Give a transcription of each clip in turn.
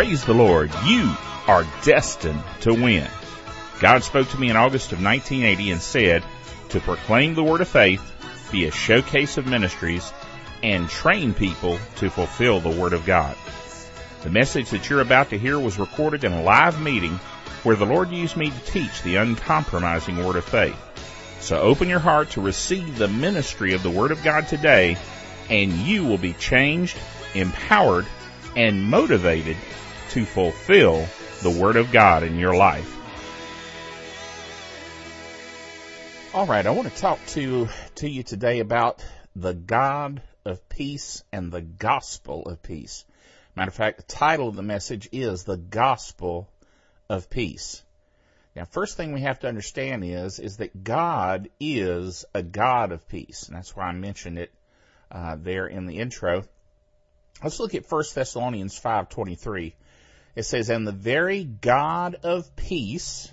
praise the Lord. You are destined to win. God spoke to me in August of 1980 and said to proclaim the word of faith, be a showcase of ministries, and train people to fulfill the word of God. The message that you're about to hear was recorded in a live meeting where the Lord used me to teach the uncompromising word of faith. So open your heart to receive the ministry of the word of God today and you will be changed, empowered, and motivated to fulfill the Word of God in your life. All right, I want to talk to, to you today about the God of peace and the gospel of peace. Matter of fact, the title of the message is the gospel of peace. Now, first thing we have to understand is, is that God is a God of peace. And that's why I mentioned it uh, there in the intro. Let's look at 1 Thessalonians 5:23. It says, "And the very God of peace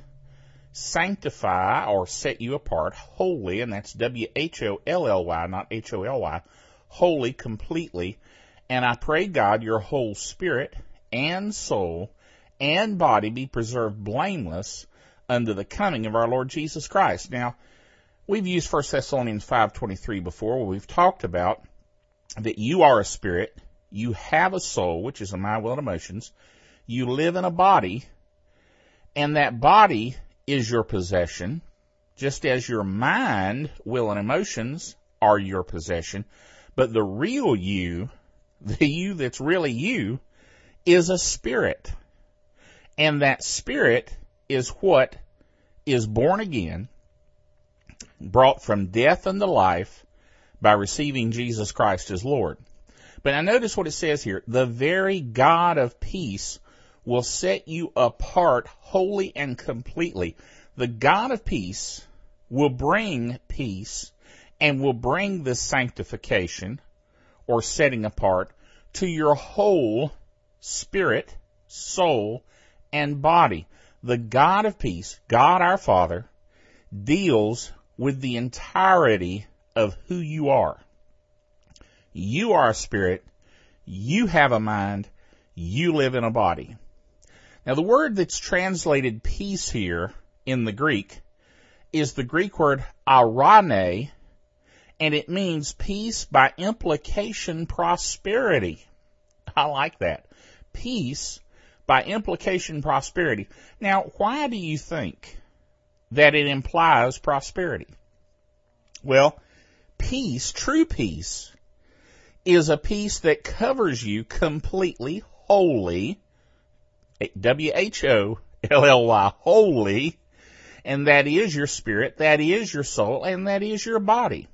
sanctify or set you apart wholly, and that's W H O L L Y, not H O L Y, wholly, completely. And I pray God your whole spirit and soul and body be preserved blameless unto the coming of our Lord Jesus Christ." Now, We've used 1 Thessalonians 5.23 before where we've talked about that you are a spirit, you have a soul, which is a mind, will, and emotions, you live in a body, and that body is your possession, just as your mind, will, and emotions are your possession, but the real you, the you that's really you, is a spirit. And that spirit is what is born again, brought from death unto life by receiving Jesus Christ as Lord. But now notice what it says here. The very God of peace will set you apart wholly and completely. The God of peace will bring peace and will bring this sanctification or setting apart to your whole spirit, soul, and body. The God of peace, God our Father, deals with the entirety of who you are. You are a spirit. You have a mind. You live in a body. Now the word that's translated peace here in the Greek is the Greek word eirene, and it means peace by implication prosperity. I like that. Peace by implication prosperity. Now, why do you think that it implies prosperity? Well, peace, true peace, is a peace that covers you completely, wholly, W-H-O-L-L-Y, holy, and that is your spirit, that is your soul, and that is your body.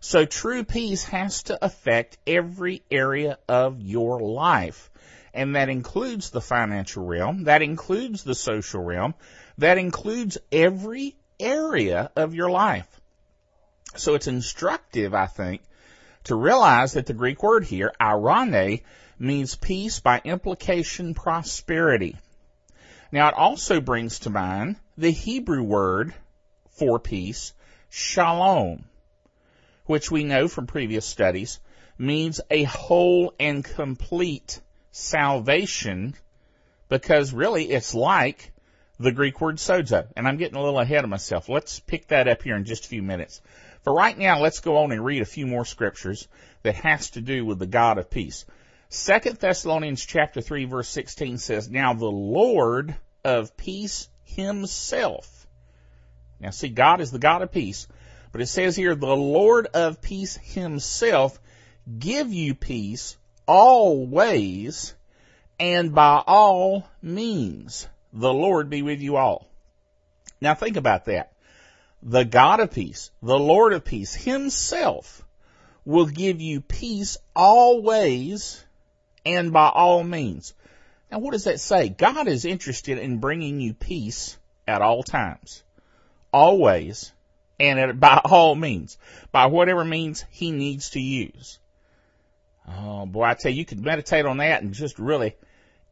So true peace has to affect every area of your life. And that includes the financial realm, that includes the social realm, that includes every area of your life. So it's instructive, I think, to realize that the Greek word here, eirene, means peace by implication prosperity. Now it also brings to mind the Hebrew word for peace, shalom, which we know from previous studies means a whole and complete salvation because really it's like the Greek word sozo. And I'm getting a little ahead of myself. Let's pick that up here in just a few minutes. For right now, let's go on and read a few more scriptures that has to do with the God of peace. Second Thessalonians chapter 3 verse 16 says, Now the Lord of peace himself. Now see, God is the God of peace, but it says here, the Lord of peace himself give you peace always and by all means. The Lord be with you all. Now think about that. The God of peace, the Lord of peace himself will give you peace always and by all means. Now what does that say? God is interested in bringing you peace at all times, always, and at, by all means, by whatever means he needs to use. Oh boy, I tell you, you could meditate on that and just really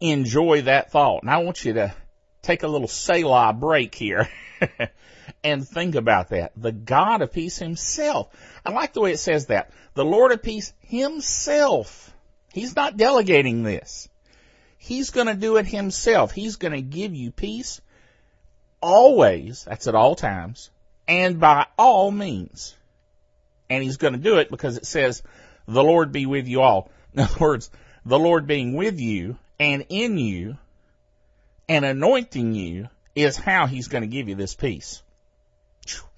enjoy that thought. And I want you to take a little Selah break here and think about that. The God of peace himself. I like the way it says that. The Lord of peace himself. He's not delegating this. He's going to do it himself. He's going to give you peace always, that's at all times, and by all means. And he's going to do it because it says, the Lord be with you all. In other words, the Lord being with you and in you and anointing you is how he's going to give you this peace.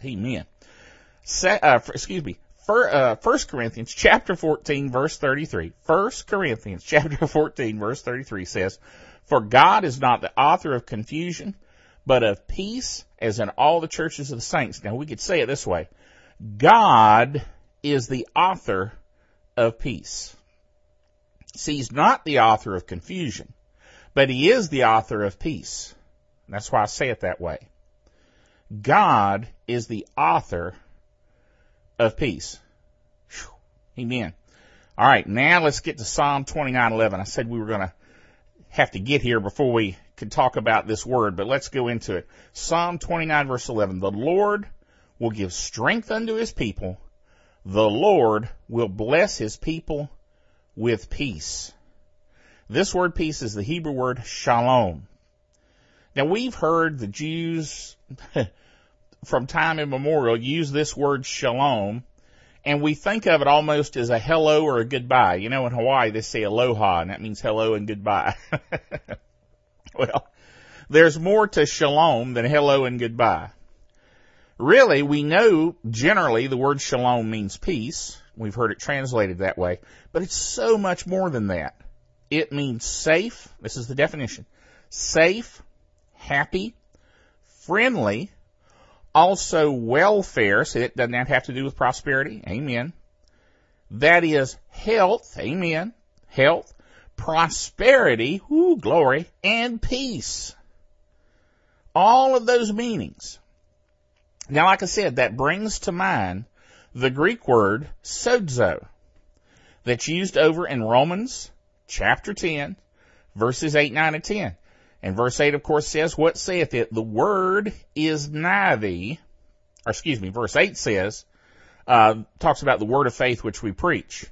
Amen. Se- uh, excuse me. Uh, 1 Corinthians chapter 14 verse 33. 1 Corinthians chapter 14 verse 33 says, For God is not the author of confusion, but of peace as in all the churches of the saints. Now we could say it this way. God is the author of peace. See, he's not the author of confusion, but he is the author of peace. That's why I say it that way. God is the author of peace. Whew. Amen. All right, now let's get to Psalm 29:11. I said we were going to have to get here before we could talk about this word, but let's go into it. Psalm 29 verse 11. The Lord will give strength unto his people. The Lord will bless his people with peace. This word peace is the Hebrew word shalom. Now we've heard the Jews from time immemorial use this word shalom and we think of it almost as a hello or a goodbye. You know, in Hawaii they say aloha and that means hello and goodbye. well, there's more to shalom than hello and goodbye. Really, we know generally the word shalom means peace. We've heard it translated that way, but it's so much more than that. It means safe. This is the definition. Safe, happy, friendly, also welfare, so it doesn't have to do with prosperity. Amen. That is health. Amen. Health, prosperity, whoo, glory, and peace. All of those meanings. Now, like I said, that brings to mind the Greek word sozo that's used over in Romans chapter 10, verses 8, 9, and 10. And verse 8, of course, says, What saith it? The word is nigh thee. Or excuse me, verse 8 says, uh, talks about the word of faith which we preach.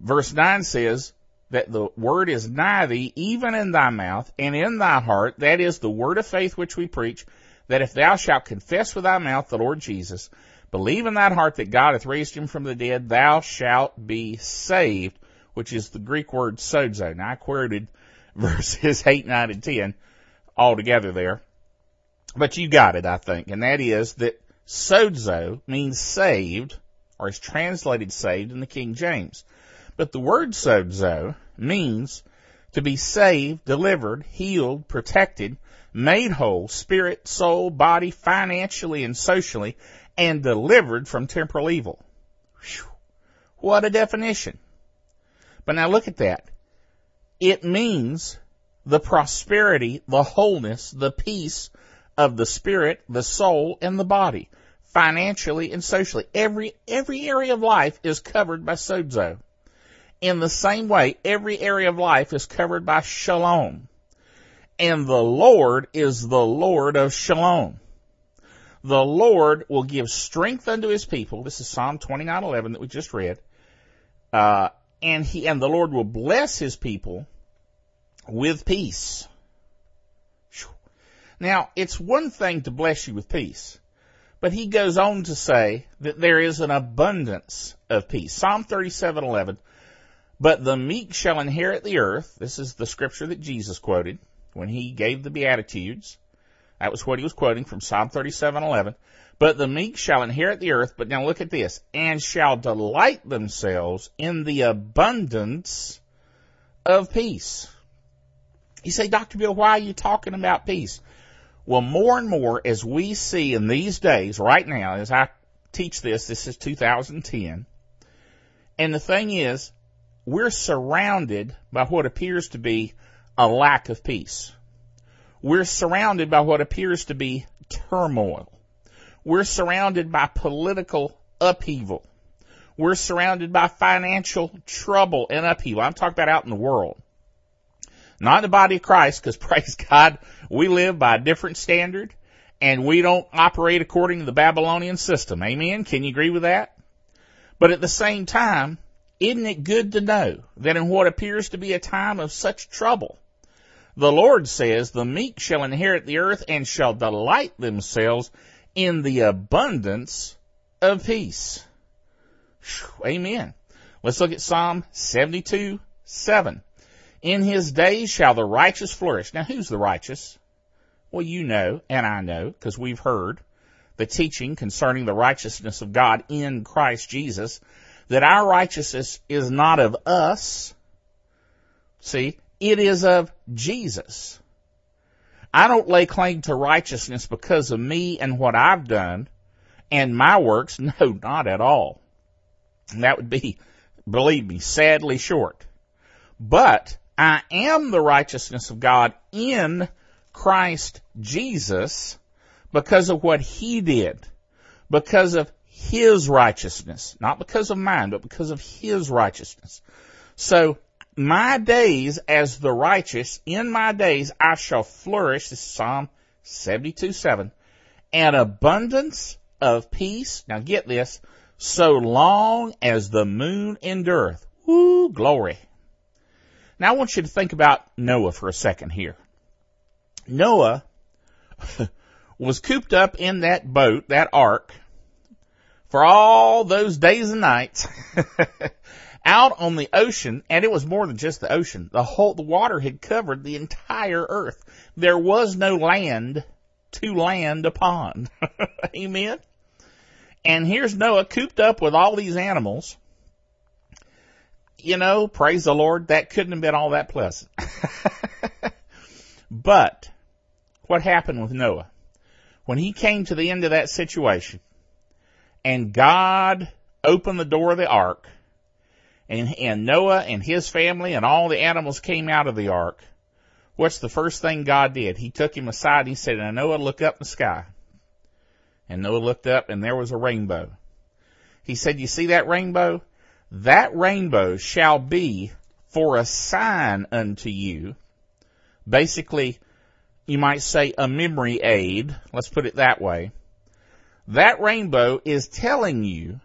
Verse 9 says that the word is nigh thee, even in thy mouth and in thy heart. That is the word of faith which we preach, that if thou shalt confess with thy mouth the Lord Jesus, believe in thine heart that God hath raised him from the dead, thou shalt be saved, which is the Greek word sozo. Now I quoted verses 8, 9, and 10 all together there. But you got it, I think. And that is that sozo means saved, or is translated saved in the King James. But the word sozo means to be saved, delivered, healed, protected, made whole, spirit, soul, body, financially and socially, and delivered from temporal evil. Whew. What a definition. But now look at that. It means the prosperity, the wholeness, the peace of the spirit, the soul, and the body, financially and socially. Every, every area of life is covered by sozo. In the same way, every area of life is covered by shalom. And the Lord is the Lord of shalom. The Lord will give strength unto his people. This is Psalm 29:11 that we just read. Uh, and he and the Lord will bless his people with peace. Now, it's one thing to bless you with peace, but he goes on to say that there is an abundance of peace. Psalm 37:11, but the meek shall inherit the earth. This is the scripture that Jesus quoted when he gave the beatitudes. That was what he was quoting from Psalm 37:11. But the meek shall inherit the earth, but now look at this, and shall delight themselves in the abundance of peace. You say, Dr. Bill, why are you talking about peace? Well, more and more as we see in these days, right now, as I teach this, this is 2010, and the thing is, we're surrounded by what appears to be a lack of peace. We're surrounded by what appears to be turmoil. We're surrounded by political upheaval. We're surrounded by financial trouble and upheaval. I'm talking about out in the world. Not the body of Christ, because praise God, we live by a different standard and we don't operate according to the Babylonian system. Amen? Can you agree with that? But at the same time, isn't it good to know that in what appears to be a time of such trouble, The Lord says, the meek shall inherit the earth and shall delight themselves in the abundance of peace. Amen. Let's look at Psalm 72, 7. In his days shall the righteous flourish. Now who's the righteous? Well, you know, and I know, because we've heard the teaching concerning the righteousness of God in Christ Jesus, that our righteousness is not of us. See, it is of Jesus. I don't lay claim to righteousness because of me and what I've done and my works. No, not at all. And that would be, believe me, sadly short. But I am the righteousness of God in Christ Jesus because of what he did, because of his righteousness, not because of mine, but because of his righteousness. So my days as the righteous, in my days I shall flourish, this is Psalm 72 7, an abundance of peace. Now get this, so long as the moon endureth. Woo, glory. Now I want you to think about Noah for a second here. Noah was cooped up in that boat, that ark, for all those days and nights out on the ocean, and it was more than just the ocean. The whole, the water had covered the entire earth. There was no land to land upon. Amen. And here's Noah cooped up with all these animals. You know, praise the Lord, that couldn't have been all that pleasant. but what happened with Noah? When he came to the end of that situation and God opened the door of the ark and, and Noah and his family and all the animals came out of the ark, what's the first thing God did? He took him aside and he said, now Noah, look up in the sky. And Noah looked up and there was a rainbow. He said, you see that rainbow? That rainbow shall be for a sign unto you. Basically, you might say a memory aid. Let's put it that way. That rainbow is telling you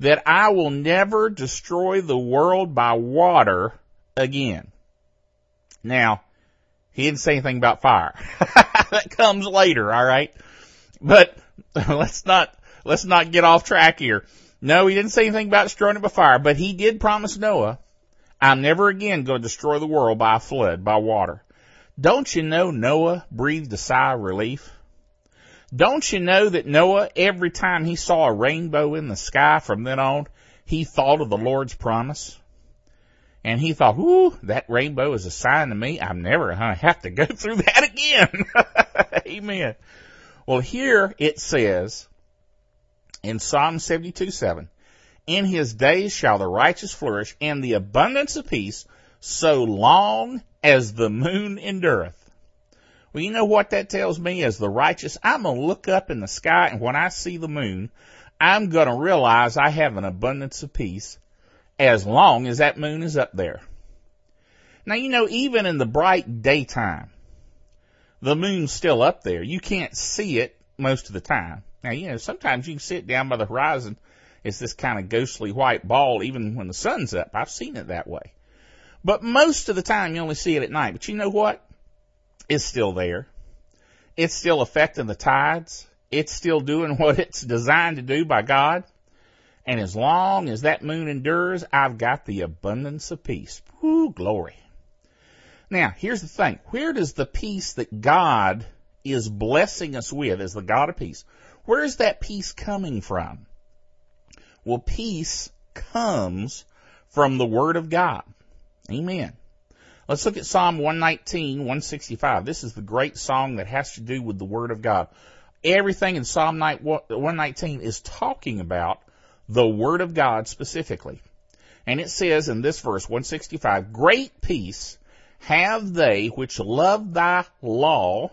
that I will never destroy the world by water again. Now, he didn't say anything about fire. that comes later, alright? But let's not, let's not get off track here. No, he didn't say anything about destroying it by fire, but he did promise Noah, I'm never again going to destroy the world by a flood, by water. Don't you know Noah breathed a sigh of relief? Don't you know that Noah, every time he saw a rainbow in the sky from then on, he thought of the Lord's promise? And he thought, whoo, that rainbow is a sign to me. I'm never going to have to go through that again. Amen. Well, here it says in Psalm 72 7, in his days shall the righteous flourish and the abundance of peace so long as the moon endureth. Well, you know what that tells me as the righteous? I'm going to look up in the sky and when I see the moon, I'm going to realize I have an abundance of peace as long as that moon is up there. Now, you know, even in the bright daytime, the moon's still up there. You can't see it most of the time. Now, you know, sometimes you can sit down by the horizon. It's this kind of ghostly white ball even when the sun's up. I've seen it that way. But most of the time you only see it at night. But you know what? It's still there. It's still affecting the tides. It's still doing what it's designed to do by God. And as long as that moon endures, I've got the abundance of peace. Woo, glory. Now, here's the thing. Where does the peace that God is blessing us with as the God of peace, where is that peace coming from? Well, peace comes from the Word of God. Amen. Let's look at Psalm 119, 165. This is the great song that has to do with the Word of God. Everything in Psalm 119 is talking about the Word of God specifically. And it says in this verse, 165, Great peace have they which love thy law,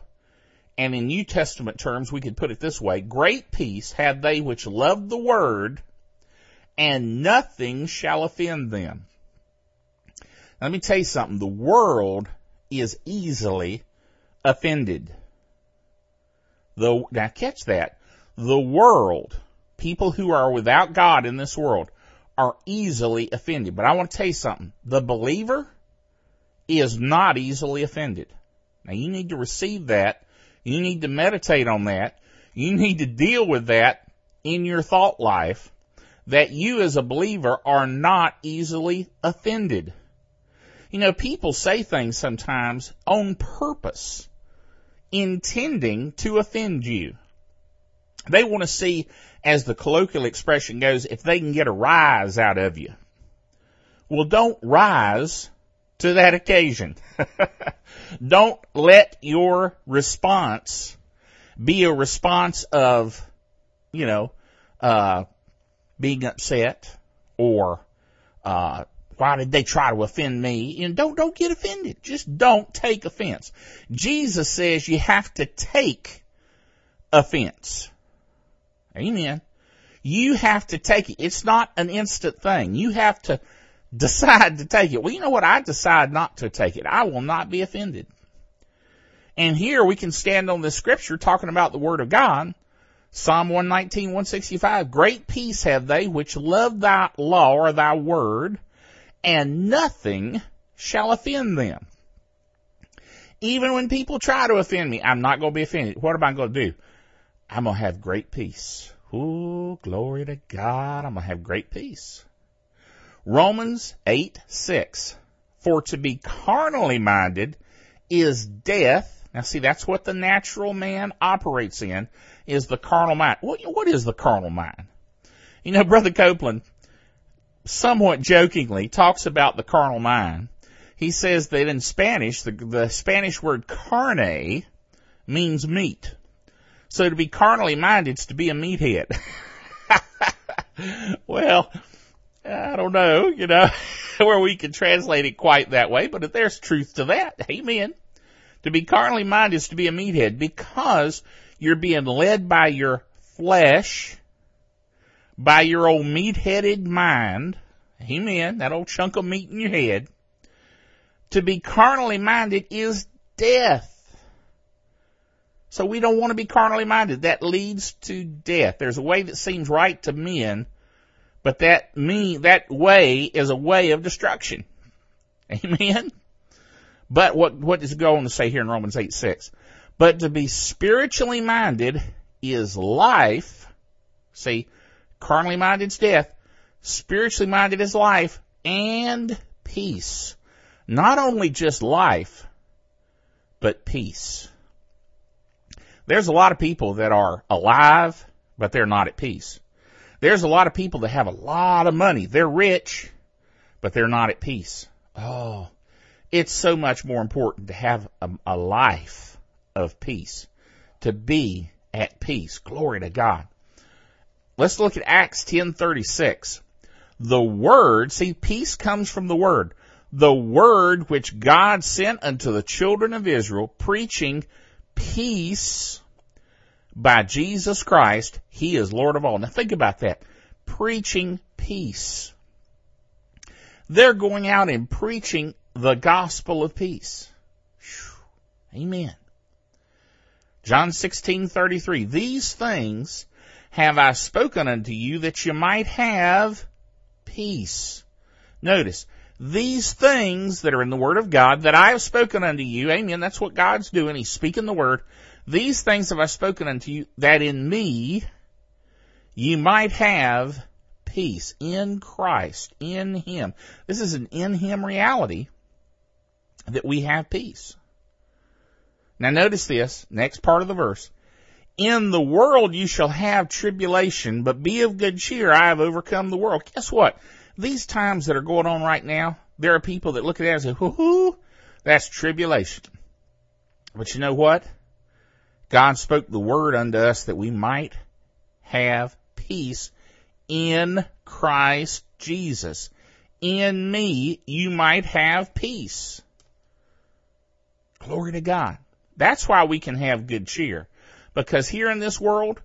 and in New Testament terms we could put it this way, great peace have they which love the word, and nothing shall offend them. Let me tell you something, the world is easily offended. The, now catch that. The world, people who are without God in this world, are easily offended. But I want to tell you something. The believer, is not easily offended. Now you need to receive that. You need to meditate on that. You need to deal with that in your thought life that you as a believer are not easily offended. You know, people say things sometimes on purpose, intending to offend you. They want to see, as the colloquial expression goes, if they can get a rise out of you. Well, don't rise to that occasion. don't let your response be a response of, you know, uh, being upset or, uh, why did they try to offend me? And don't, don't get offended. Just don't take offense. Jesus says you have to take offense. Amen. You have to take it. It's not an instant thing. You have to decide to take it. Well, you know what? I decide not to take it. I will not be offended. And here we can stand on the scripture talking about the word of God. Psalm 119, 165, great peace have they which love thy law or thy word, and nothing shall offend them. Even when people try to offend me, I'm not going to be offended. What am I going to do? I'm going to have great peace. Ooh, glory to God. I'm going to have great peace. Romans 8, 6. For to be carnally minded is death. Now see, that's what the natural man operates in, is the carnal mind. What, what is the carnal mind? You know, Brother Copeland, somewhat jokingly, talks about the carnal mind. He says that in Spanish, the, the Spanish word carne means meat. So to be carnally minded is to be a meathead. well, I don't know, you know, where we can translate it quite that way, but if there's truth to that, amen. To be carnally minded is to be a meathead because you're being led by your flesh, by your old meat-headed mind, amen, that old chunk of meat in your head. To be carnally minded is death. So we don't want to be carnally minded. That leads to death. There's a way that seems right to men, but that me, that way is a way of destruction. Amen? But what, what does it go on to say here in Romans 8, 6? But to be spiritually minded is life. See, carnally minded is death. Spiritually minded is life and peace. Not only just life, but peace. There's a lot of people that are alive, but they're not at peace. There's a lot of people that have a lot of money. They're rich, but they're not at peace. Oh, it's so much more important to have a, a life of peace, to be at peace. Glory to God. Let's look at Acts 10:36. The word, see peace comes from the word. The word which God sent unto the children of Israel preaching peace by Jesus Christ. He is Lord of all. Now think about that. Preaching peace. They're going out and preaching the gospel of peace. Amen. John 16:33 These things have I spoken unto you that you might have peace. Notice, these things that are in the Word of God that I have spoken unto you, amen, that's what God's doing. He's speaking the Word. These things have I spoken unto you that in me you might have peace in Christ, in Him. This is an in Him reality that we have peace. Now notice this, next part of the verse. In the world you shall have tribulation, but be of good cheer. I have overcome the world. Guess what? these times that are going on right now, there are people that look at that and say, hoo that's tribulation. But you know what? God spoke the word unto us that we might have peace in Christ Jesus. In me, you might have peace. Glory to God. That's why we can have good cheer. Because here in this world,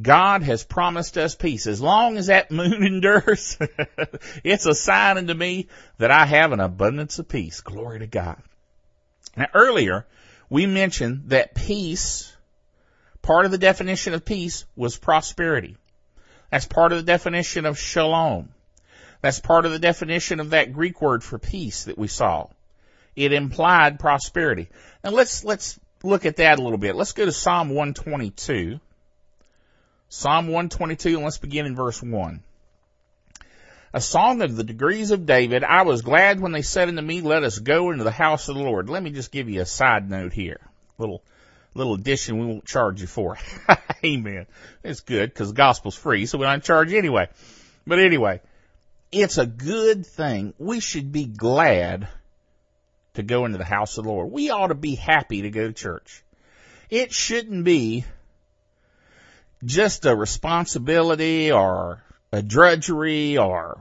God has promised us peace. As long as that moon endures, it's a sign unto me that I have an abundance of peace. Glory to God. Now earlier, we mentioned that peace, part of the definition of peace was prosperity. That's part of the definition of shalom. That's part of the definition of that Greek word for peace that we saw. It implied prosperity. Now let's, let's look at that a little bit. Let's go to Psalm 122. Psalm 122 and let's begin in verse 1. A song of the degrees of David. I was glad when they said unto me, let us go into the house of the Lord. Let me just give you a side note here. Little, little addition we won't charge you for. Amen. It's good because the gospel's free, so we don't charge anyway. But anyway, it's a good thing. We should be glad to go into the house of the Lord. We ought to be happy to go to church. It shouldn't be just a responsibility or a drudgery or,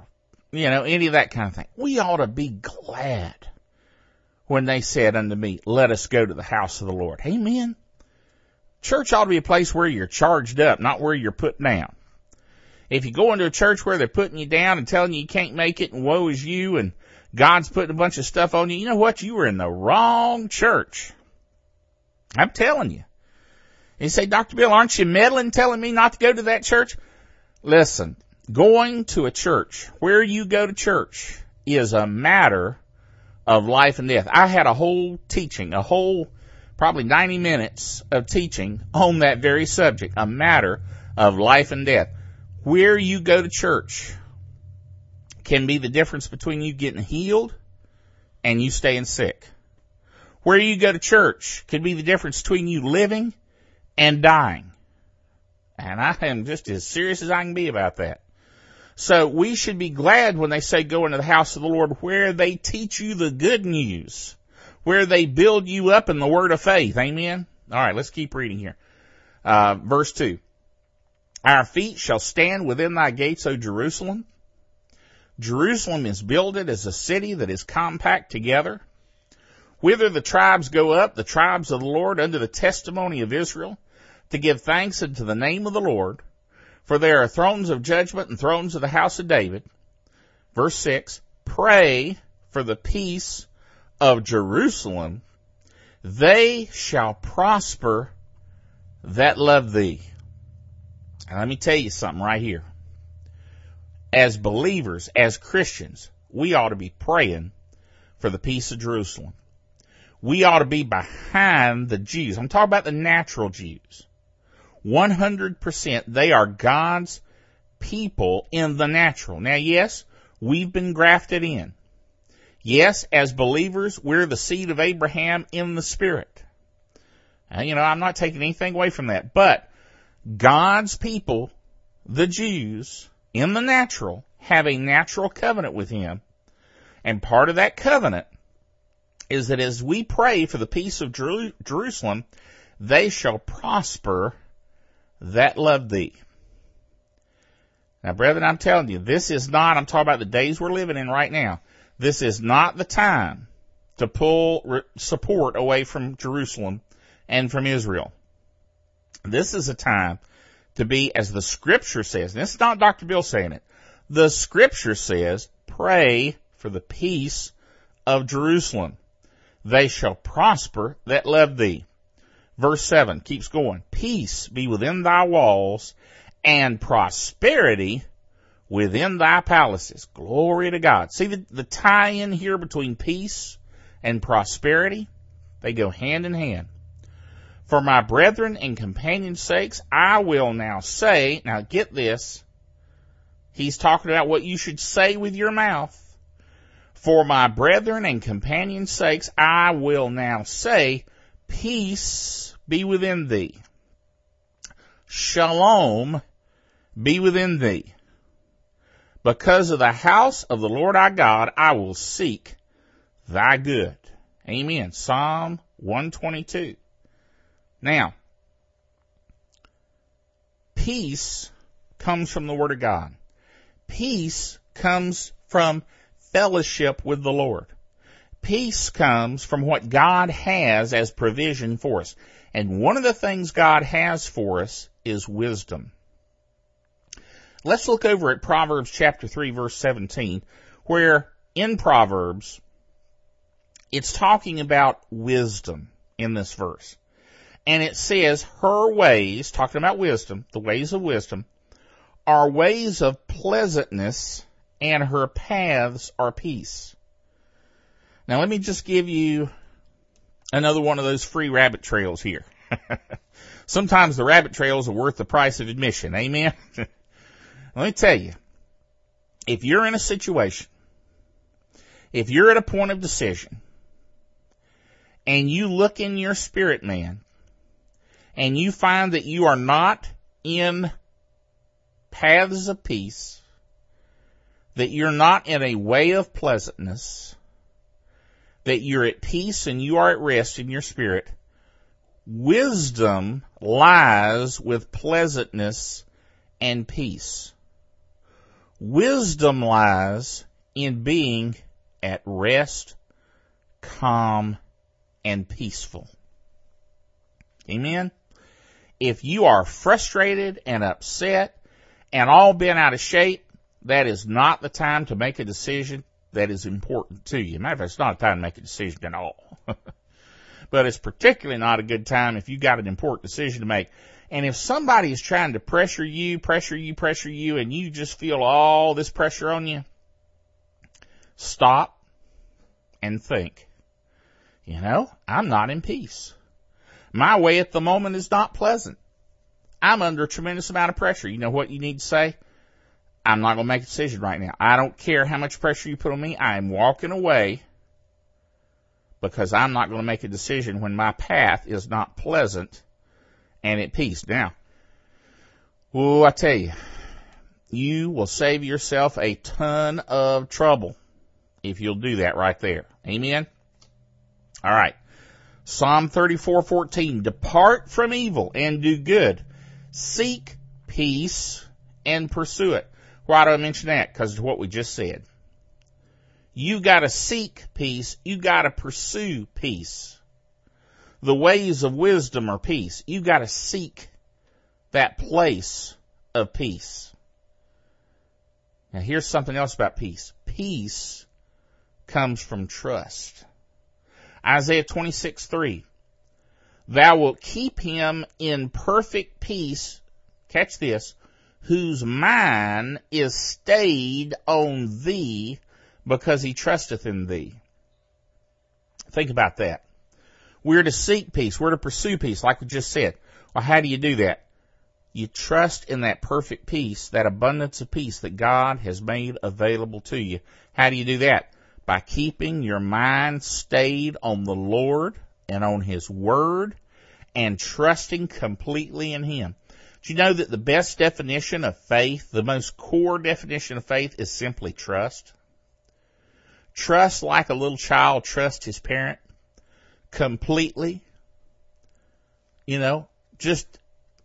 you know, any of that kind of thing. We ought to be glad when they said unto me, let us go to the house of the Lord. Amen. Church ought to be a place where you're charged up, not where you're put down. If you go into a church where they're putting you down and telling you you can't make it and woe is you and God's putting a bunch of stuff on you, you know what? You were in the wrong church. I'm telling you. You say, Dr. Bill, aren't you meddling telling me not to go to that church? Listen, going to a church, where you go to church, is a matter of life and death. I had a whole teaching, a whole probably 90 minutes of teaching on that very subject, a matter of life and death. Where you go to church can be the difference between you getting healed and you staying sick. Where you go to church can be the difference between you living and dying. And I am just as serious as I can be about that. So we should be glad when they say go into the house of the Lord where they teach you the good news, where they build you up in the word of faith. Amen. All right, let's keep reading here. Uh, verse two. Our feet shall stand within thy gates, O Jerusalem. Jerusalem is builded as a city that is compact together. Whither the tribes go up, the tribes of the Lord, under the testimony of Israel, to give thanks unto the name of the Lord. For there are thrones of judgment and thrones of the house of David. Verse 6, pray for the peace of Jerusalem. They shall prosper that love thee. And let me tell you something right here. As believers, as Christians, we ought to be praying for the peace of Jerusalem. We ought to be behind the Jews. I'm talking about the natural Jews. 100% they are God's people in the natural. Now yes, we've been grafted in. Yes, as believers, we're the seed of Abraham in the spirit. And, you know, I'm not taking anything away from that, but God's people, the Jews, in the natural, have a natural covenant with Him. And part of that covenant is that as we pray for the peace of Jerusalem, they shall prosper that love thee. Now, brethren, I'm telling you, this is not, I'm talking about the days we're living in right now. This is not the time to pull re- support away from Jerusalem and from Israel. This is a time to be, as the scripture says, and this is not Dr. Bill saying it, the scripture says, pray for the peace of Jerusalem. They shall prosper that love thee. Verse 7 keeps going. Peace be within thy walls and prosperity within thy palaces. Glory to God. See the, the tie in here between peace and prosperity? They go hand in hand. For my brethren and companions' sakes, I will now say, now get this. He's talking about what you should say with your mouth. For my brethren and companions' sakes, I will now say, peace be within thee. Shalom be within thee. Because of the house of the Lord our God, I will seek thy good. Amen. Psalm 122. Now, peace comes from the Word of God. Peace comes from fellowship with the Lord. Peace comes from what God has as provision for us. And one of the things God has for us is wisdom. Let's look over at Proverbs chapter 3 verse 17, where in Proverbs, it's talking about wisdom in this verse. And it says, her ways, talking about wisdom, the ways of wisdom, are ways of pleasantness and her paths are peace. Now let me just give you another one of those free rabbit trails here. Sometimes the rabbit trails are worth the price of admission. Amen. let me tell you, if you're in a situation, if you're at a point of decision and you look in your spirit man and you find that you are not in paths of peace, that you're not in a way of pleasantness, that you're at peace and you are at rest in your spirit, wisdom lies with pleasantness and peace. Wisdom lies in being at rest, calm, and peaceful. Amen? If you are frustrated and upset and all bent out of shape, that is not the time to make a decision that is important to you. Matter of fact, it's not a time to make a decision at all. but it's particularly not a good time if you got an important decision to make. And if somebody is trying to pressure you, pressure you, pressure you, and you just feel all this pressure on you, stop and think. You know, I'm not in peace. My way at the moment is not pleasant. I'm under a tremendous amount of pressure. You know what you need to say? I'm not going to make a decision right now. I don't care how much pressure you put on me. I am walking away because I'm not going to make a decision when my path is not pleasant and at peace. Now, oh, I tell you, you will save yourself a ton of trouble if you'll do that right there. Amen. All right. Psalm 34:14 Depart from evil and do good. Seek peace and pursue it. Why do I mention that? Of what we just said. You gotta seek peace. You gotta pursue peace. The ways of wisdom are peace. You gotta seek that place of peace. Now here's something else about peace. Peace comes from trust. Isaiah 26, 3. Thou wilt keep him in perfect peace. Catch this. Whose mind is stayed on thee because he trusteth in thee. Think about that. We're to seek peace. We're to pursue peace, like we just said. Well, how do you do that? You trust in that perfect peace, that abundance of peace that God has made available to you. How do you do that? by keeping your mind stayed on the Lord and on His Word and trusting completely in Him. Do you know that the best definition of faith, the most core definition of faith is simply trust? Trust like a little child trusts his parent completely. You know, just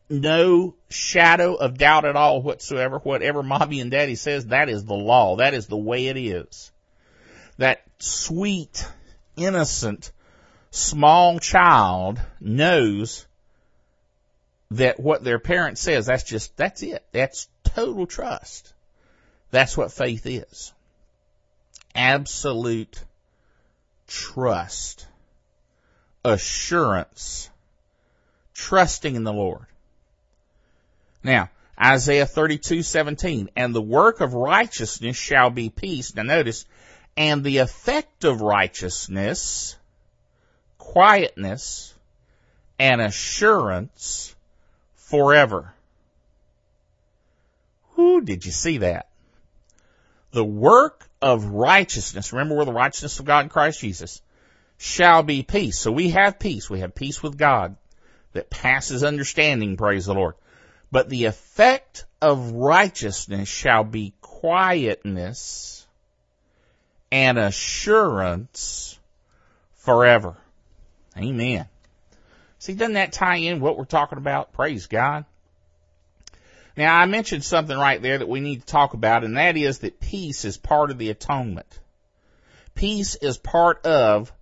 no shadow of doubt at all whatsoever. Whatever mommy and daddy says, that is the law. That is the way it is that sweet, innocent, small child knows that what their parent says, that's just, that's it. That's total trust. That's what faith is. Absolute trust. Assurance. Trusting in the Lord. Now, Isaiah 32:17, and the work of righteousness shall be peace. Now notice, and the effect of righteousness, quietness, and assurance forever. Who did you see that? The work of righteousness, remember we're the righteousness of God in Christ Jesus, shall be peace. So we have peace. We have peace with God that passes understanding, praise the Lord. But the effect of righteousness shall be quietness and assurance forever. Amen. See, doesn't that tie in what we're talking about? Praise God. Now, I mentioned something right there that we need to talk about, and that is that peace is part of the atonement. Peace is part of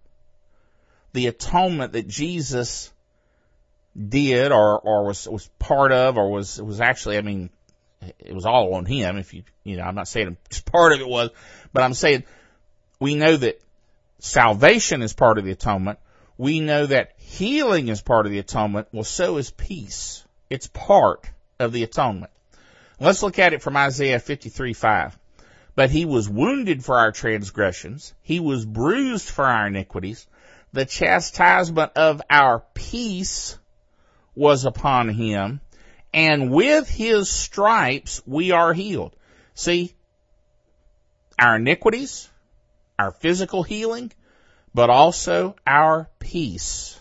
the atonement that Jesus did or, or was, was part of or was, was actually, I mean, it was all on him if you, you know, I'm not saying just part of it was, but I'm saying we know that salvation is part of the atonement. We know that healing is part of the atonement. Well, so is peace. It's part of the atonement. Let's look at it from Isaiah 53 5. But he was wounded for our transgressions. He was bruised for our iniquities. The chastisement of our peace was upon him. And with his stripes we are healed. See, our iniquities, our physical healing, but also our peace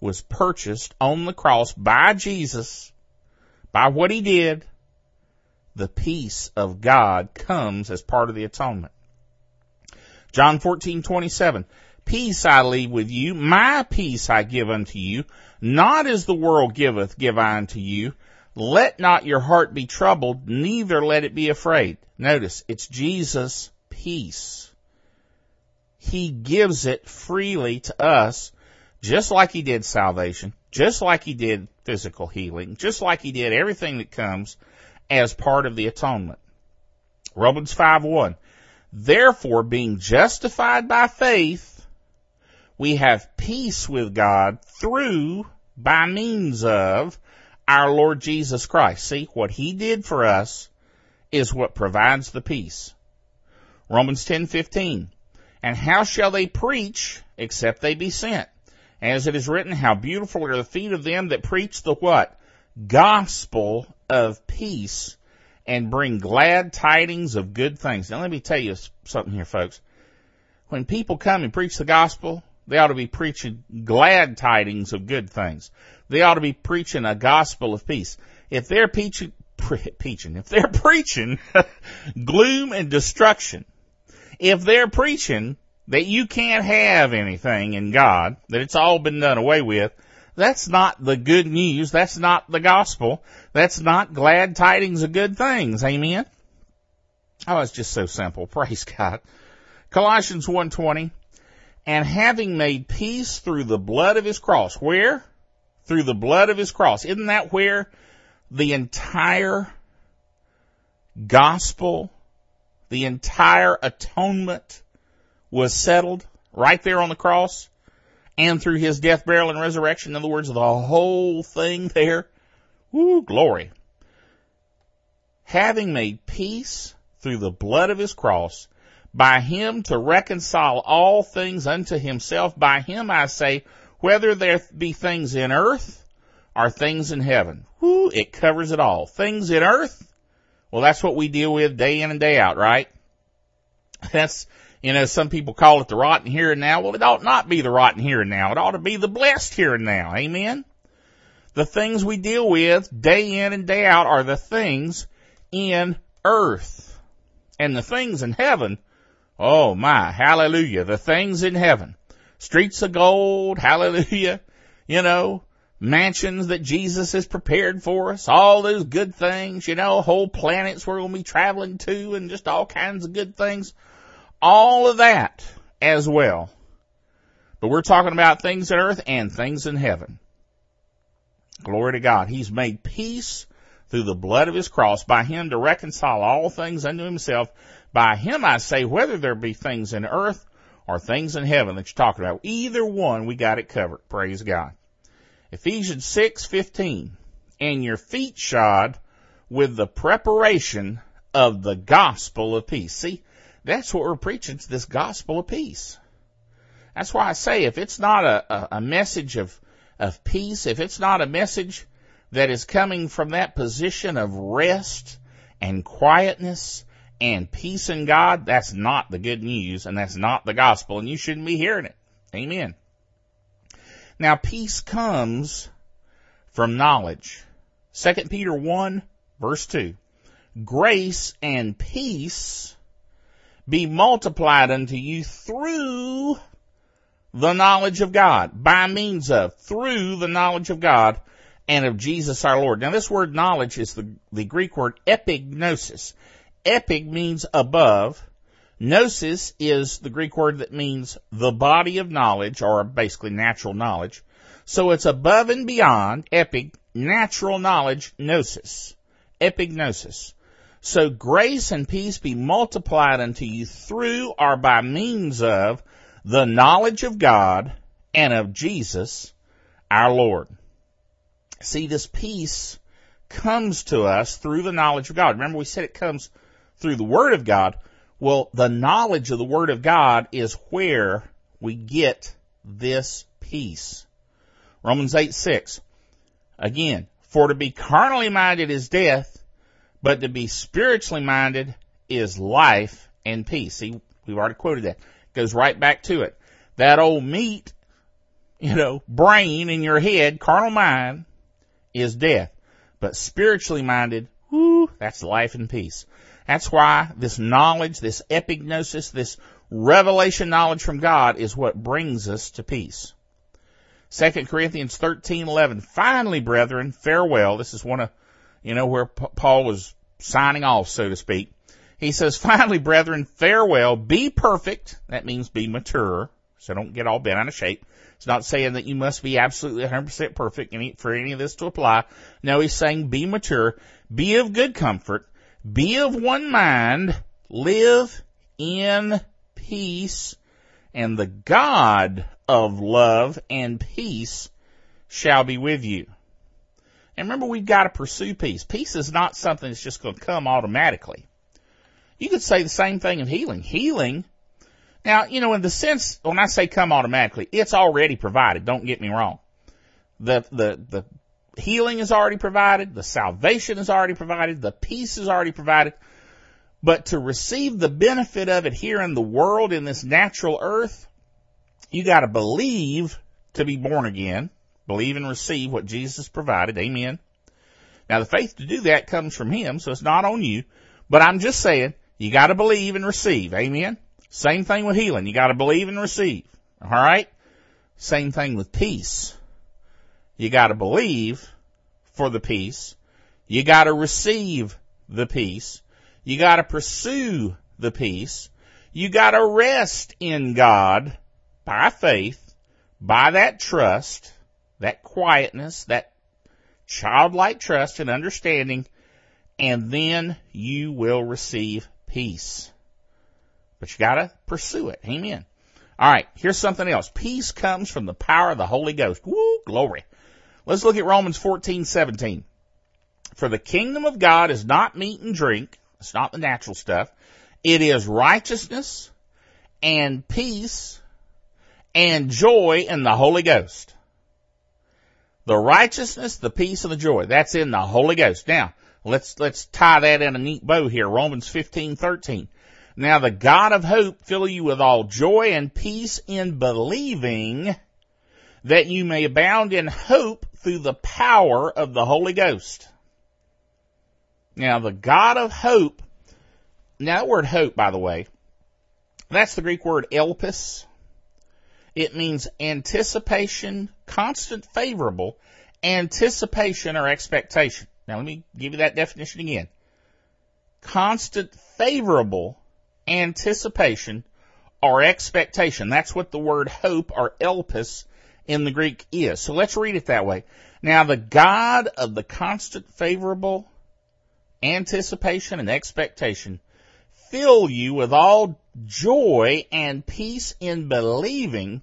was purchased on the cross by Jesus, by what he did. The peace of God comes as part of the atonement. John 14, 27. Peace I leave with you, my peace I give unto you, not as the world giveth give I unto you. Let not your heart be troubled, neither let it be afraid. Notice, it's Jesus' peace. He gives it freely to us, just like He did salvation, just like He did physical healing, just like He did everything that comes as part of the atonement. Romans 5 1. Therefore, being justified by faith, we have peace with God through, by means of, our Lord Jesus Christ. See, what He did for us is what provides the peace. Romans 10:15. And how shall they preach except they be sent? As it is written, how beautiful are the feet of them that preach the what? Gospel of peace and bring glad tidings of good things. Now let me tell you something here, folks. When people come and preach the gospel, they ought to be preaching glad tidings of good things. They ought to be preaching a gospel of peace. If they're preaching, preaching, if they're preaching gloom and destruction, if they're preaching that you can't have anything in God, that it's all been done away with, that's not the good news. That's not the gospel. That's not glad tidings of good things. Amen. Oh, it's just so simple. Praise God. Colossians 1:20 and having made peace through the blood of his cross. Where? Through the blood of his cross. Isn't that where the entire gospel, the entire atonement was settled right there on the cross and through his death, burial, and resurrection. In other words, the whole thing there. Woo, glory. Having made peace through the blood of his cross, by him to reconcile all things unto himself. By him I say, whether there be things in earth or things in heaven. Whoo, it covers it all. Things in earth, well, that's what we deal with day in and day out, right? That's, you know, some people call it the rotten here and now. Well, it ought not be the rotten here and now. It ought to be the blessed here and now. Amen? The things we deal with day in and day out are the things in earth. And the things in heaven, oh my, hallelujah, the things in heaven. Streets of gold, hallelujah, you know, mansions that Jesus has prepared for us, all those good things, you know, whole planets we're going to be traveling to and just all kinds of good things. All of that as well. But we're talking about things in earth and things in heaven. Glory to God. He's made peace through the blood of his cross by him to reconcile all things unto himself. By him I say, whether there be things in earth or things in heaven that you're talking about, either one we got it covered. Praise God. Ephesians 6:15 and your feet shod with the preparation of the gospel of peace. See, that's what we're preaching, it's this gospel of peace. That's why I say if it's not a, a, a message of, of peace, if it's not a message that is coming from that position of rest and quietness and peace in God, that's not the good news and that's not the gospel and you shouldn't be hearing it. Amen. Now peace comes from knowledge. 2 Peter 1 verse 2. Grace and peace be multiplied unto you through the knowledge of God, by means of, through the knowledge of God and of Jesus our Lord. Now this word knowledge is the, the Greek word epignosis. Epig means above, Gnosis is the Greek word that means the body of knowledge, or basically natural knowledge. So it's above and beyond, epic, natural knowledge, gnosis. Epignosis. So grace and peace be multiplied unto you through or by means of the knowledge of God and of Jesus our Lord. See, this peace comes to us through the knowledge of God. Remember we said it comes through the Word of God. Well, the knowledge of the Word of God is where we get this peace. Romans 8, 6. Again, for to be carnally minded is death, but to be spiritually minded is life and peace. See, we've already quoted that. Goes right back to it. That old meat, you know, brain in your head, carnal mind, is death. But spiritually minded, whoo, that's life and peace. That's why this knowledge, this epignosis, this revelation knowledge from God is what brings us to peace. 2 Corinthians 13:11 Finally brethren farewell. This is one of you know where Paul was signing off so to speak. He says finally brethren farewell. Be perfect. That means be mature. So don't get all bent out of shape. It's not saying that you must be absolutely 100% perfect for any of this to apply. No he's saying be mature. Be of good comfort be of one mind live in peace and the God of love and peace shall be with you. And remember, we've got to pursue peace. Peace is not something that's just going to come automatically. You could say the same thing of healing. Healing, now, you know, in the sense, when I say come automatically, it's already provided. Don't get me wrong. The, the, the healing is already provided. The salvation is already provided. The peace is already provided. But to receive the benefit of it here in the world, in this natural earth, you gotta believe to be born again. Believe and receive what Jesus provided. Amen. Now the faith to do that comes from Him, so it's not on you. But I'm just saying, you gotta believe and receive. Amen. Same thing with healing. You gotta believe and receive. Alright? Same thing with peace. You gotta believe for the peace. You gotta receive the peace. You gotta pursue the peace. You gotta rest in God by faith, by that trust, that quietness, that childlike trust and understanding, and then you will receive peace. But you gotta pursue it. Amen. Alright, here's something else. Peace comes from the power of the Holy Ghost. Woo, glory. Let's look at Romans 14, 17. For the kingdom of God is not meat and drink, it's not the natural stuff. It is righteousness and peace and joy in the Holy Ghost. The righteousness, the peace, and the joy. That's in the Holy Ghost. Now, let's, let's tie that in a neat bow here. Romans 15, 13. Now the God of hope fill you with all joy and peace in believing that you may abound in hope through the power of the Holy Ghost. Now the God of hope, now that word hope, by the way, that's the Greek word elpis. It means anticipation, constant favorable, anticipation or expectation. Now let me give you that definition again. Constant favorable anticipation or expectation. That's what the word hope or elpis in the Greek is. So let's read it that way. Now the God of the constant favorable anticipation and expectation fill you with all joy and peace in believing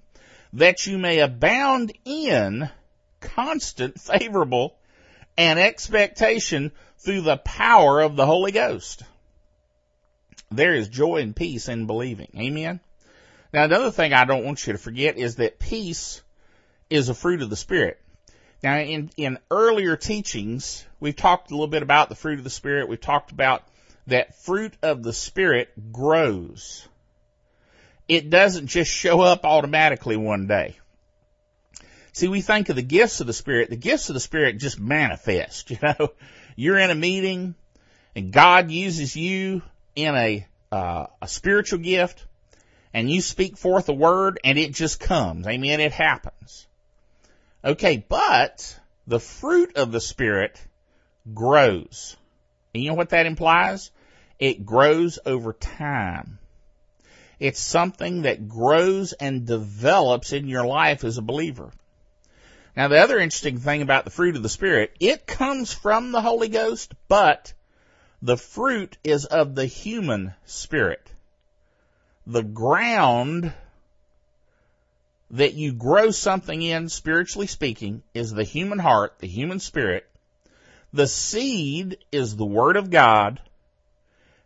that you may abound in constant favorable and expectation through the power of the Holy Ghost. There is joy and peace in believing. Amen. Now another thing I don't want you to forget is that peace is a fruit of the Spirit. Now, in, in earlier teachings, we've talked a little bit about the fruit of the Spirit. We've talked about that fruit of the Spirit grows. It doesn't just show up automatically one day. See, we think of the gifts of the Spirit. The gifts of the Spirit just manifest, you know. You're in a meeting and God uses you in a, uh, a spiritual gift and you speak forth a word and it just comes. Amen. It happens. Okay, but the fruit of the Spirit grows. And you know what that implies? It grows over time. It's something that grows and develops in your life as a believer. Now the other interesting thing about the fruit of the Spirit, it comes from the Holy Ghost, but the fruit is of the human spirit. The ground that you grow something in, spiritually speaking, is the human heart, the human spirit. The seed is the Word of God,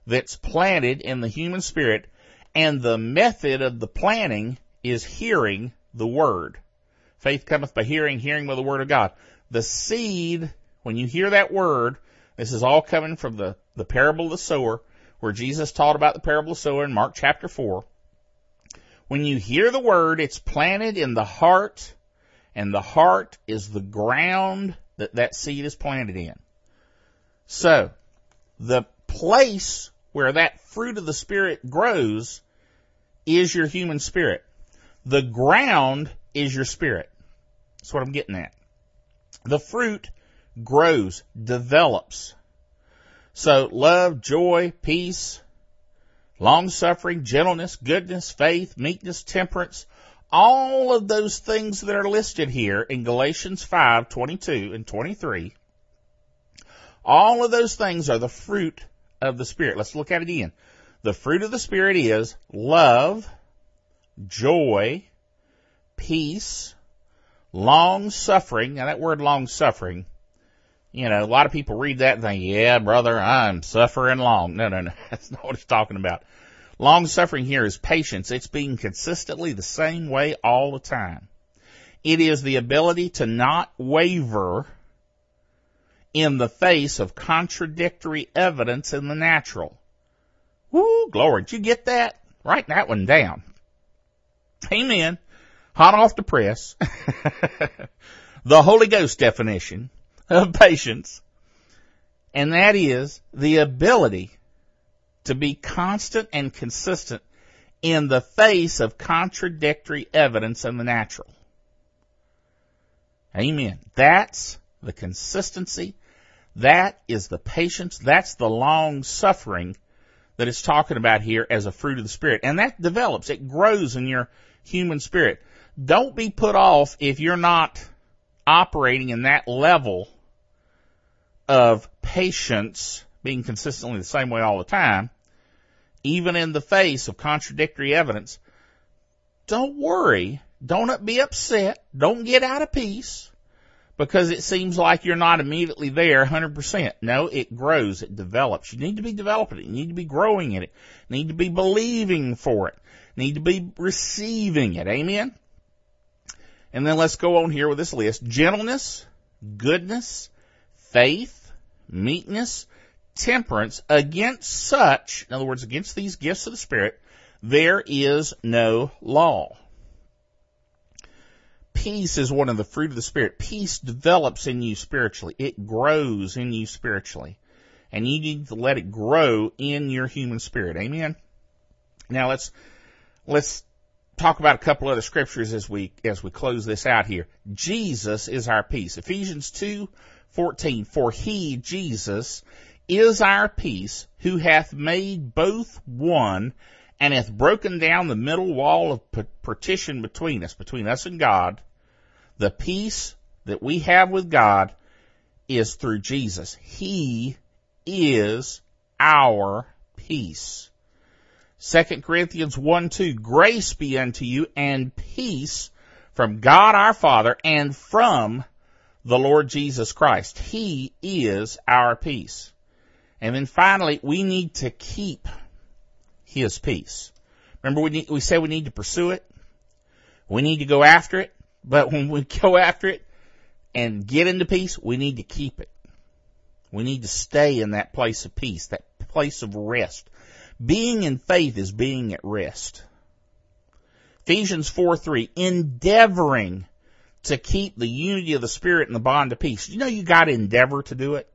that's planted in the human spirit, and the method of the planting is hearing the word. Faith cometh by hearing, hearing by the word of God. The seed, when you hear that word, this is all coming from the, the parable of the sower, where Jesus taught about the parable of the sower in Mark chapter 4. When you hear the word, it's planted in the heart, and the heart is the ground that that seed is planted in. So, the place where that fruit of the Spirit grows is your human spirit. The ground is your spirit. That's what I'm getting at. The fruit grows, develops. So love, joy, peace, long suffering, gentleness, goodness, faith, meekness, temperance, all of those things that are listed here in Galatians 5, 22 and 23, all of those things are the fruit of the Spirit. Let's look at it again. The fruit of the Spirit is love, joy, peace, long suffering. Now that word long suffering, you know, a lot of people read that and think, yeah, brother, I'm suffering long. No, no, no. That's not what it's talking about. Long suffering here is patience. It's being consistently the same way all the time. It is the ability to not waver in the face of contradictory evidence in the natural. Woo, glory. Did you get that? Write that one down. Amen. Hot off the press. the Holy Ghost definition of patience. And that is the ability to be constant and consistent in the face of contradictory evidence in the natural. Amen. That's the consistency. That is the patience. That's the long suffering that it's talking about here as a fruit of the Spirit. And that develops. It grows in your human spirit. Don't be put off if you're not operating in that level of patience, being consistently the same way all the time, even in the face of contradictory evidence. Don't worry. Don't be upset. Don't get out of peace because it seems like you're not immediately there 100%. No, it grows. It develops. You need to be developing it. You need to be growing in it. You need to be believing for it. You need to be receiving it. Amen? And then let's go on here with this list. Gentleness, goodness, faith, meekness, temperance. Against such, in other words, against these gifts of the Spirit, there is no law. Peace is one of the fruit of the Spirit. Peace develops in you spiritually. It grows in you spiritually. And you need to let it grow in your human spirit. Amen? Now let's, let's talk about a couple other scriptures as we as we close this out here. Jesus is our peace. Ephesians 2:14 For he Jesus is our peace who hath made both one and hath broken down the middle wall of partition between us between us and God. The peace that we have with God is through Jesus. He is our peace. 2 Corinthians 1 2, grace be unto you and peace from God our Father and from the Lord Jesus Christ. He is our peace. And then finally, we need to keep His peace. Remember we need, we said we need to pursue it. We need to go after it. But when we go after it and get into peace, we need to keep it. We need to stay in that place of peace, that place of rest, being in faith is being at rest. Ephesians 4 3, endeavoring to keep the unity of the Spirit and the bond of peace. You know you gotta endeavor to do it?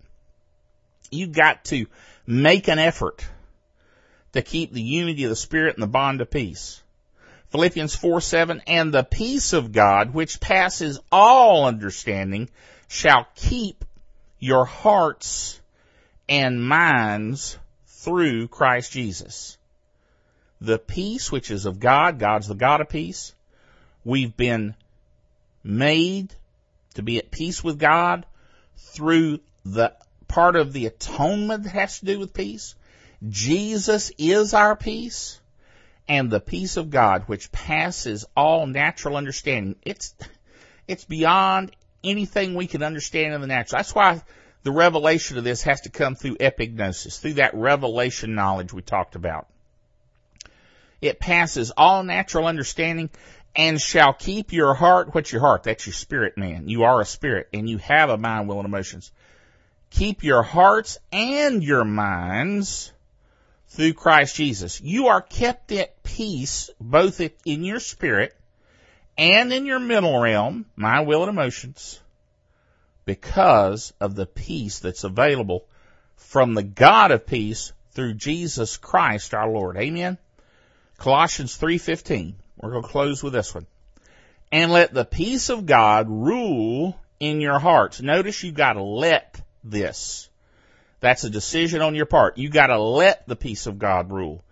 You got to make an effort to keep the unity of the Spirit and the bond of peace. Philippians 4 7, and the peace of God, which passes all understanding, shall keep your hearts and minds through Christ Jesus. The peace which is of God, God's the God of peace. We've been made to be at peace with God through the part of the atonement that has to do with peace. Jesus is our peace and the peace of God which passes all natural understanding. It's, it's beyond anything we can understand in the natural. That's why the revelation of this has to come through epignosis, through that revelation knowledge we talked about. It passes all natural understanding and shall keep your heart. What's your heart? That's your spirit, man. You are a spirit and you have a mind, will, and emotions. Keep your hearts and your minds through Christ Jesus. You are kept at peace both in your spirit and in your mental realm, mind, will, and emotions because of the peace that's available from the God of peace through Jesus Christ our Lord. Amen. Colossians 3:15. We're going to close with this one. And let the peace of God rule in your hearts. Notice you got to let this. That's a decision on your part. You got to let the peace of God rule.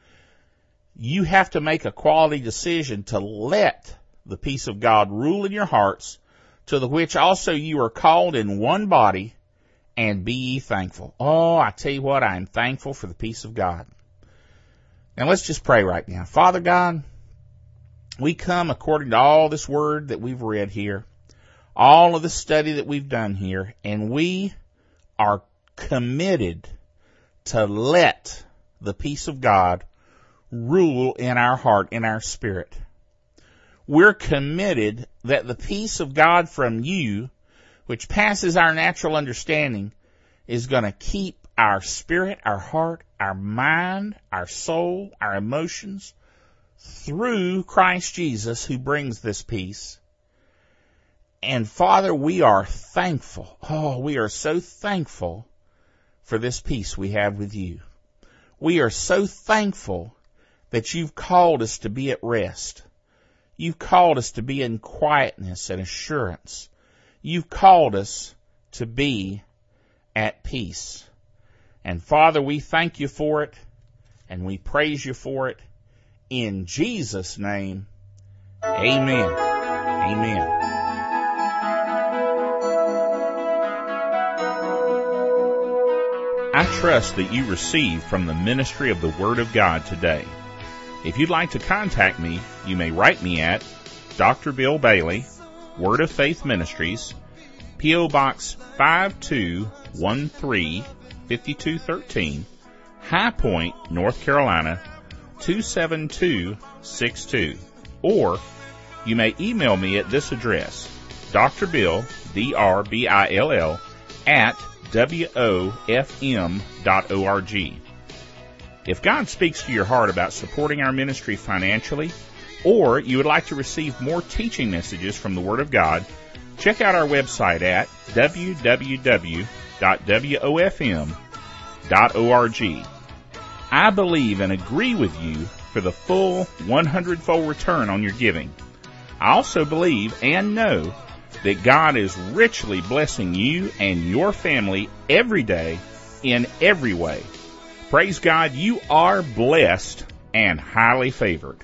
You have to make a quality decision to let the peace of God rule in your hearts to the which also you are called in one body, and be ye thankful. Oh, I tell you what, I am thankful for the peace of God. Now let's just pray right now. Father God, we come according to all this word that we've read here, all of the study that we've done here, and we are committed to let the peace of God rule in our heart, in our spirit. We're committed that the peace of God from you, which passes our natural understanding, is going to keep our spirit, our heart, our mind, our soul, our emotions through Christ Jesus who brings this peace. And Father, we are thankful. Oh, we are so thankful for this peace we have with you. We are so thankful that you've called us to be at rest. You've called us to be in quietness and assurance. You've called us to be at peace. And Father, we thank you for it and we praise you for it. In Jesus' name, amen. Amen. I trust that you receive from the ministry of the Word of God today. If you'd like to contact me, you may write me at Dr. Bill Bailey, Word of Faith Ministries, P.O. Box 5213 5213, High Point, North Carolina 27262. Or you may email me at this address, Dr. Bill, D-R-B-I-L-L, at wofm.org. If God speaks to your heart about supporting our ministry financially, or you would like to receive more teaching messages from the Word of God, check out our website at www.wofm.org. I believe and agree with you for the full 100 fold return on your giving. I also believe and know that God is richly blessing you and your family every day in every way. Praise God, you are blessed and highly favored.